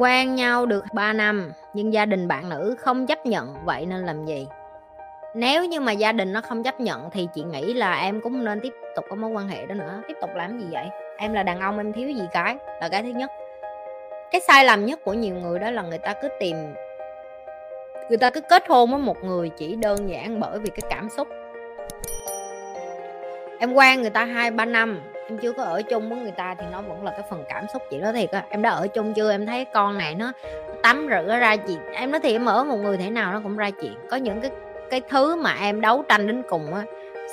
quen nhau được 3 năm, nhưng gia đình bạn nữ không chấp nhận, vậy nên làm gì? Nếu như mà gia đình nó không chấp nhận thì chị nghĩ là em cũng nên tiếp tục có mối quan hệ đó nữa. Tiếp tục làm gì vậy? Em là đàn ông, em thiếu gì cái? Là cái thứ nhất. Cái sai lầm nhất của nhiều người đó là người ta cứ tìm, người ta cứ kết hôn với một người chỉ đơn giản bởi vì cái cảm xúc em quen người ta hai, ba năm, em chưa có ở chung với người ta thì nó vẫn là cái phần cảm xúc chị nói thiệt á. Em đã ở chung chưa? Em thấy con này nó tắm rửa ra chuyện em nói thì em ở một người thế nào nó cũng ra chuyện. Có những cái cái thứ mà em đấu tranh đến cùng á,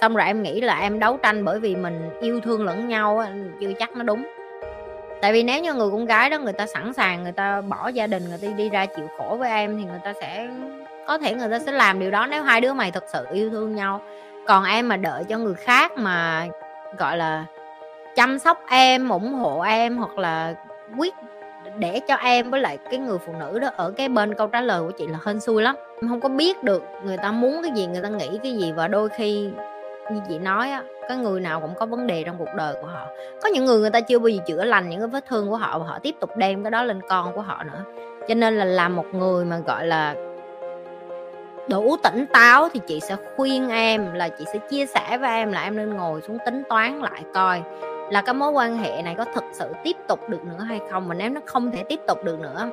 xong rồi em nghĩ là em đấu tranh bởi vì mình yêu thương lẫn nhau á, chưa chắc nó đúng. Tại vì nếu như người con gái đó người ta sẵn sàng, người ta bỏ gia đình, người ta đi ra chịu khổ với em thì người ta sẽ, có thể người ta sẽ làm điều đó nếu hai đứa mày thật sự yêu thương nhau còn em mà đợi cho người khác mà, gọi là, chăm sóc em, ủng hộ em hoặc là quyết để cho em với lại cái người phụ nữ đó ở cái bên câu trả lời của chị là hên xui lắm. Em không có biết được người ta muốn cái gì, người ta nghĩ cái gì và đôi khi như chị nói á, cái người nào cũng có vấn đề trong cuộc đời của họ. Có những người người ta chưa bao giờ chữa lành những cái vết thương của họ và họ tiếp tục đem cái đó lên con của họ nữa. Cho nên là làm một người mà, gọi là đủ tỉnh táo thì chị sẽ khuyên em là chị sẽ chia sẻ với em là em nên ngồi xuống tính toán lại coi là cái mối quan hệ này có thực sự tiếp tục được nữa hay không mà nếu nó không thể tiếp tục được nữa,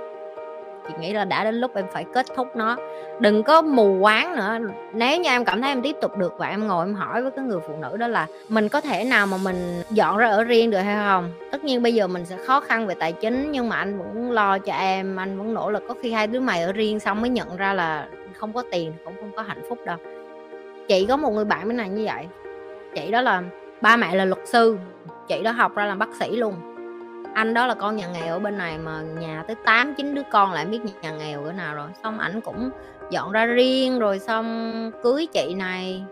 chị nghĩ là đã đến lúc em phải kết thúc nó. Đừng có mù quáng nữa. Nếu như em cảm thấy em tiếp tục được và em ngồi em hỏi với cái người phụ nữ đó là mình có thể nào mà mình dọn ra ở riêng được hay không? Tất nhiên bây giờ mình sẽ khó khăn về tài chính nhưng mà anh vẫn lo cho em, anh vẫn nỗ lực. Có khi hai đứa mày ở riêng xong mới nhận ra là không có tiền, cũng không có hạnh phúc đâu. Chị có một người bạn bên này như vậy. Chị đó là, ba mẹ là luật sư. Chị đó học ra làm bác sĩ luôn. Anh đó là con nhà nghèo ở bên này mà nhà tới 8 chín đứa con lại biết nhà nghèo cỡ nào rồi. Xong ảnh cũng dọn ra riêng rồi xong cưới chị này.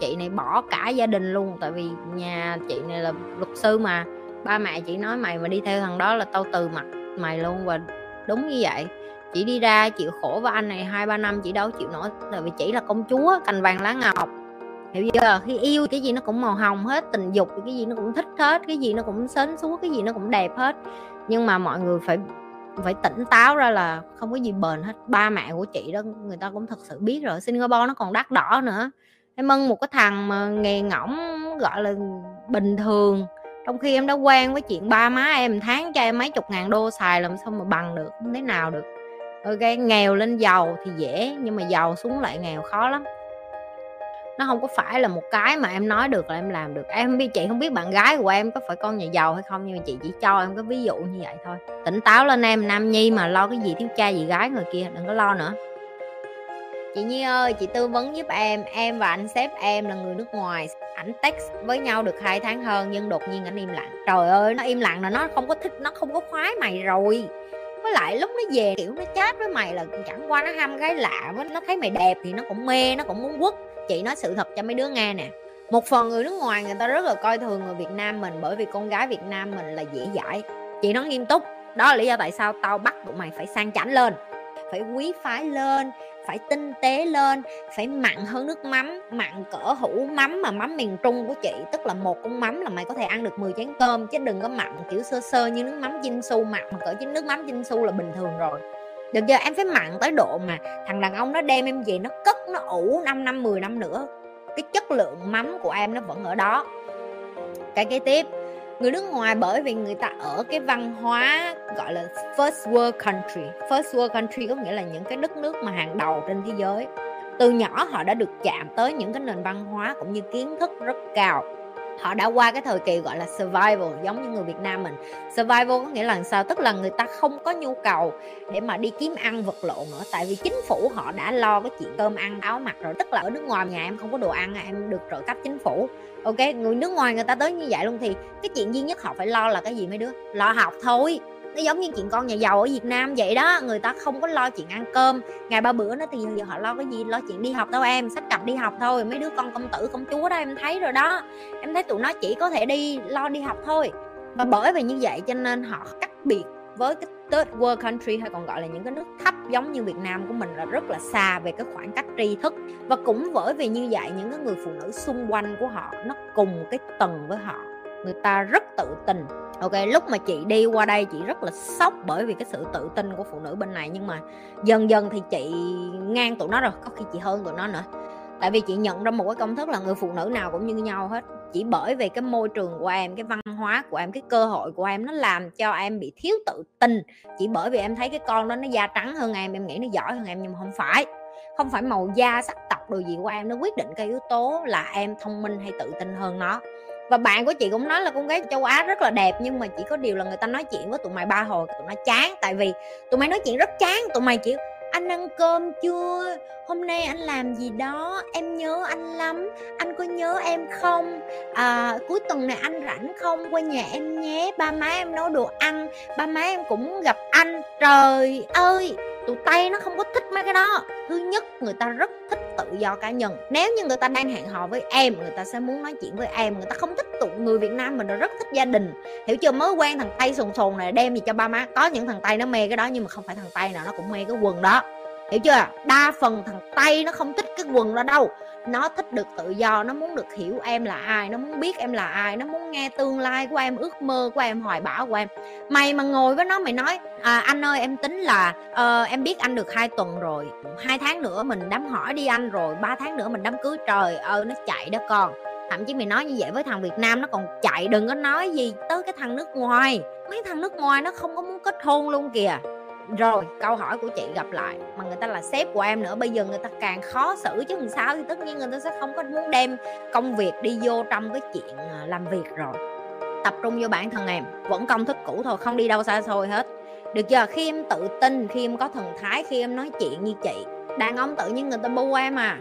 Chị này bỏ cả gia đình luôn, tại vì nhà chị này là luật sư mà. Ba mẹ chị nói mày mà đi theo thằng đó là tao từ mặt mày luôn và đúng như vậy chị đi ra chịu khổ với anh này hai, ba năm chị đâu chịu nổi, tại vì chỉ là công chúa, cành vàng lá ngọc. Hiểu chưa? Khi yêu cái gì nó cũng màu hồng hết, tình dục, cái gì nó cũng thích hết, cái gì nó cũng sến súa cái gì nó cũng đẹp hết. Nhưng mà mọi người phải phải tỉnh táo ra là không có gì bền hết. Ba mẹ của chị đó, người ta cũng thật sự biết rồi, Singapore nó còn đắt đỏ nữa. Em mân một cái thằng mà nghề ngỏng gọi là bình thường. Trong khi em đã quen với chuyện ba má em, tháng cho em mấy chục ngàn đô xài làm sao mà bằng được, không thế nào được. Ừ, ok nghèo lên giàu thì dễ, nhưng mà giàu xuống lại nghèo khó lắm. Nó không có phải là một cái mà em nói được là em làm được. Em biết, chị không biết bạn gái của em có phải con nhà giàu hay không, nhưng mà chị chỉ cho em cái ví dụ như vậy thôi. Tỉnh táo lên em, nam nhi mà lo cái gì thiếu cha gì gái người kia, đừng có lo nữa. Chị Nhi ơi, chị tư vấn giúp em. Em và anh sếp em là người nước ngoài, ảnh text với nhau được hai tháng hơn, nhưng đột nhiên ảnh im lặng. Trời ơi, nó im lặng là nó không có thích, nó không có khoái mày rồi với lại lúc nó về, kiểu, nó chat với mày là chẳng qua nó ham gái lạ với nó thấy mày đẹp thì nó cũng mê, nó cũng muốn quất. Chị nói sự thật cho mấy đứa nghe nè. Một phần người nước ngoài người ta rất là coi thường người Việt Nam mình bởi vì con gái Việt Nam mình là dễ dãi. Chị nói nghiêm túc, đó là lý do tại sao tao bắt tụi mày phải sang chảnh lên phải quý phái lên, phải tinh tế lên, phải mặn hơn nước mắm, mặn cỡ hũ mắm mà mắm miền trung của chị. Tức là một con mắm là mày có thể ăn được 10 chén cơm, chứ đừng có mặn kiểu sơ sơ như nước mắm chinh su mặn. Cỡ chứ nước mắm chinh su là bình thường rồi. Được chưa? Em phải mặn tới độ mà thằng đàn ông nó đem em về nó cất, nó ủ 5 năm 10 năm nữa. Cái chất lượng mắm của em nó vẫn ở đó. Cái kế tiếp người nước ngoài bởi vì người ta ở cái văn hóa gọi là first world country. First world country có nghĩa là những cái đất nước mà hàng đầu trên thế giới. Từ nhỏ họ đã được chạm tới những cái nền văn hóa cũng như kiến thức rất cao họ đã qua cái thời kỳ gọi là survival, giống như người Việt Nam mình. Survival có nghĩa là sao? Tức là người ta không có nhu cầu để mà đi kiếm ăn vật lộn nữa. Tại vì chính phủ họ đã lo cái chuyện cơm ăn, áo mặc rồi. Tức là ở nước ngoài, nhà em không có đồ ăn, em được trợ cấp chính phủ. Ok? Người nước ngoài, người ta tới như vậy luôn thì cái chuyện duy nhất họ phải lo là cái gì mấy đứa? Lo học thôi nó giống như chuyện con nhà giàu ở Việt Nam vậy đó, người ta không có lo chuyện ăn cơm. Ngày ba bữa nó thì giờ họ lo cái gì? Lo chuyện đi học đâu em, sách cặp đi học thôi. Mấy đứa con công tử, công chúa đó em thấy rồi đó. Em thấy tụi nó chỉ có thể đi lo đi học thôi. Và bởi vì như vậy cho nên họ cách biệt với cái third world country hay còn gọi là những cái nước thấp giống như Việt Nam của mình là rất là xa về cái khoảng cách tri thức. Và cũng bởi vì như vậy, những cái người phụ nữ xung quanh của họ nó cùng cái tầng với họ người ta rất tự tin ok, lúc mà chị đi qua đây, chị rất là sốc bởi vì cái sự tự tin của phụ nữ bên này. Nhưng mà dần dần thì chị ngang tụi nó rồi, có khi chị hơn tụi nó nữa. Tại vì chị nhận ra một cái công thức là người phụ nữ nào cũng như nhau hết. Chỉ bởi vì cái môi trường của em, cái văn hóa của em, cái cơ hội của em nó làm cho em bị thiếu tự tin. Chỉ bởi vì em thấy cái con đó nó da trắng hơn em em nghĩ nó giỏi hơn em, nhưng mà không phải. Không phải màu da sắc tộc đồ gì của em nó quyết định cái yếu tố là em thông minh hay tự tin hơn nó và bạn của chị cũng nói là con gái châu Á rất là đẹp nhưng mà chỉ có điều là người ta nói chuyện với tụi mày ba hồi tụi nó chán. Tại vì tụi mày nói chuyện rất chán tụi mày chỉ anh ăn cơm chưa? Hôm nay anh làm gì đó? Em nhớ anh lắm. Anh có nhớ em không? À, cuối tuần này anh rảnh không? Qua nhà em nhé. Ba má em nấu đồ ăn. Ba má em cũng gặp anh. Trời ơi! Tụi tây nó không có thích mấy cái đó. Thứ nhất, người ta rất thích tự do cá nhân. Nếu như người ta đang hẹn hò với em, người ta sẽ muốn nói chuyện với em. Người ta không thích tụi người việt nam mình rất thích gia đình. Hiểu chưa? Mới quen thằng tây sồn sồn này, đem gì cho ba má. Có những thằng tây nó mê cái đó, nhưng mà không phải thằng tây nào, nó cũng mê cái quần đó hiểu chưa? Đa phần thằng tây nó không thích cái quần đó đâu. Nó thích được tự do nó muốn được hiểu em là ai nó muốn biết em là ai nó muốn nghe tương lai của em ước mơ của em hoài bão của em. Mày mà ngồi với nó mày nói à, anh ơi em tính là uh, em biết anh được hai tuần rồi hai tháng nữa mình đám hỏi đi anh rồi ba tháng nữa mình đám cưới. Trời ơi nó chạy đó con. Thậm chí mày nói như vậy với thằng việt nam nó còn chạy đừng có nói gì tới cái thằng nước ngoài. Mấy thằng nước ngoài nó không có muốn kết hôn luôn kìa rồi, câu hỏi của chị gặp lại, mà người ta là sếp của em nữa, bây giờ người ta càng khó xử chứ làm sao thì tất nhiên người ta sẽ không có muốn đem công việc đi vô trong cái chuyện à, làm việc rồi. Tập trung vô bản thân em, vẫn công thức cũ thôi, không đi đâu xa xôi hết. Được chưa? Khi em tự tin, khi em có thần thái, khi em nói chuyện như chị, đàn ông tự nhiên người ta bu em à.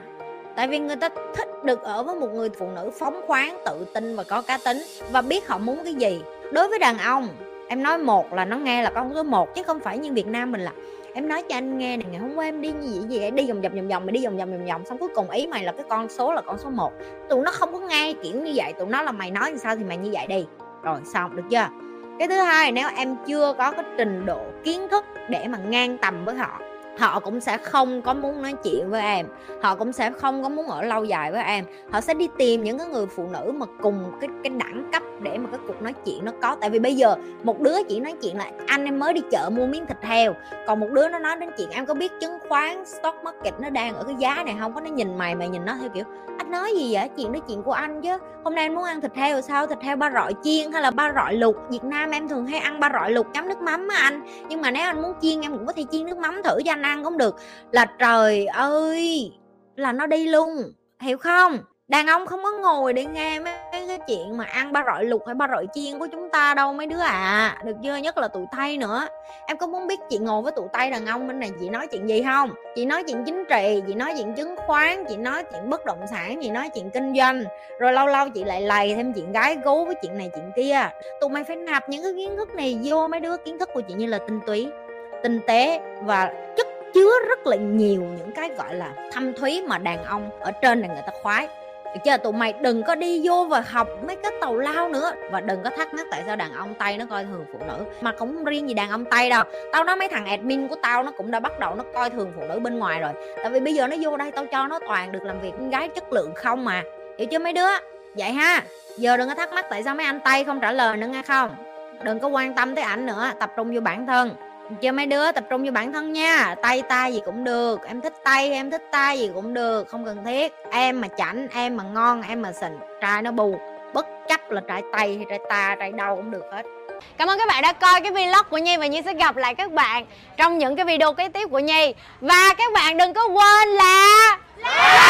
Tại vì người ta thích được ở với một người phụ nữ phóng khoáng, tự tin và có cá tính và biết họ muốn cái gì. Đối với đàn ông em nói một là nó nghe là con số một, chứ không phải như việt nam mình là em nói cho anh nghe này, ngày hôm qua em đi như vậy gì đi vòng vòng vòng vòng, mày đi vòng vòng vòng vòng, xong cuối cùng ý mày là cái con số là con số 1 tụi nó không có nghe kiểu như vậy, tụi nó là mày nói như sao thì mày như vậy đi. Rồi xong, được chưa? Cái thứ hai, nếu em chưa có cái trình độ kiến thức để mà ngang tầm với họ họ cũng sẽ không có muốn nói chuyện với em. Họ cũng sẽ không có muốn ở lâu dài với em. Họ sẽ đi tìm những cái người phụ nữ mà cùng cái cái đẳng cấp để mà cái cuộc nói chuyện nó có. Tại vì bây giờ một đứa chỉ nói chuyện là anh em mới đi chợ mua miếng thịt heo. Còn một đứa nó nói đến chuyện em có biết chứng khoán, stock market nó đang ở cái giá này không? Có nó nhìn mày mày nhìn nó theo kiểu, anh nói gì vậy? Chuyện đó chuyện của anh chứ. Hôm nay anh muốn ăn thịt heo sao? Thịt heo ba rọi chiên hay là ba rọi lục việt nam em thường hay ăn ba rọi lục chấm nước mắm á anh. Nhưng mà nếu anh muốn chiên, em cũng có thể chiên nước mắm thử cho anh ăn cũng được là trời ơi, là nó đi luôn, hiểu không? Đàn ông không có ngồi để nghe mấy cái chuyện mà ăn ba rọi lục hay ba rọi chiên của chúng ta đâu mấy đứa à được chưa? Nhất là tụi tây nữa. Em có muốn biết chị ngồi với tụi tây đàn ông bên này, chị nói chuyện gì không? Chị nói chuyện chính trị, chị nói chuyện chứng khoán, chị nói chuyện bất động sản, chị nói chuyện kinh doanh, rồi lâu lâu chị lại lầy thêm chuyện gái gú với chuyện này chuyện kia. Tụi mày phải nạp những cái kiến thức này vô mấy đứa kiến thức của chị như là tinh túy, tinh tế và chất chứa rất là nhiều những cái gọi là thâm thúy mà đàn ông ở trên này người ta khoái. Được chưa? Tụi mày đừng có đi vô và học mấy cái tàu lao nữa. Và đừng có thắc mắc tại sao đàn ông tây nó coi thường phụ nữ. Mà cũng không riêng gì đàn ông tây đâu. Tao nói mấy thằng admin của tao nó cũng đã bắt đầu nó coi thường phụ nữ bên ngoài rồi. Tại vì bây giờ nó vô đây tao cho nó toàn được làm việc con gái chất lượng không mà. Hiểu chưa mấy đứa? Vậy ha. Giờ đừng có thắc mắc tại sao mấy anh tây không trả lời nữa nghe không? Đừng có quan tâm tới ảnh nữa. Tập trung vô bản thân cho mấy đứa tập trung cho bản thân nha. Tay tay gì cũng được, em thích tay, em thích tay gì cũng được, không cần thiết. Em mà chảnh, em mà ngon, em mà xịn, trai nó bù bất chấp là trai tay hay trai ta, trai đâu cũng được hết. Cảm ơn các bạn đã coi cái vlog của Nhi và Nhi sẽ gặp lại các bạn trong những cái video kế tiếp của Nhi. Và các bạn đừng có quên là like!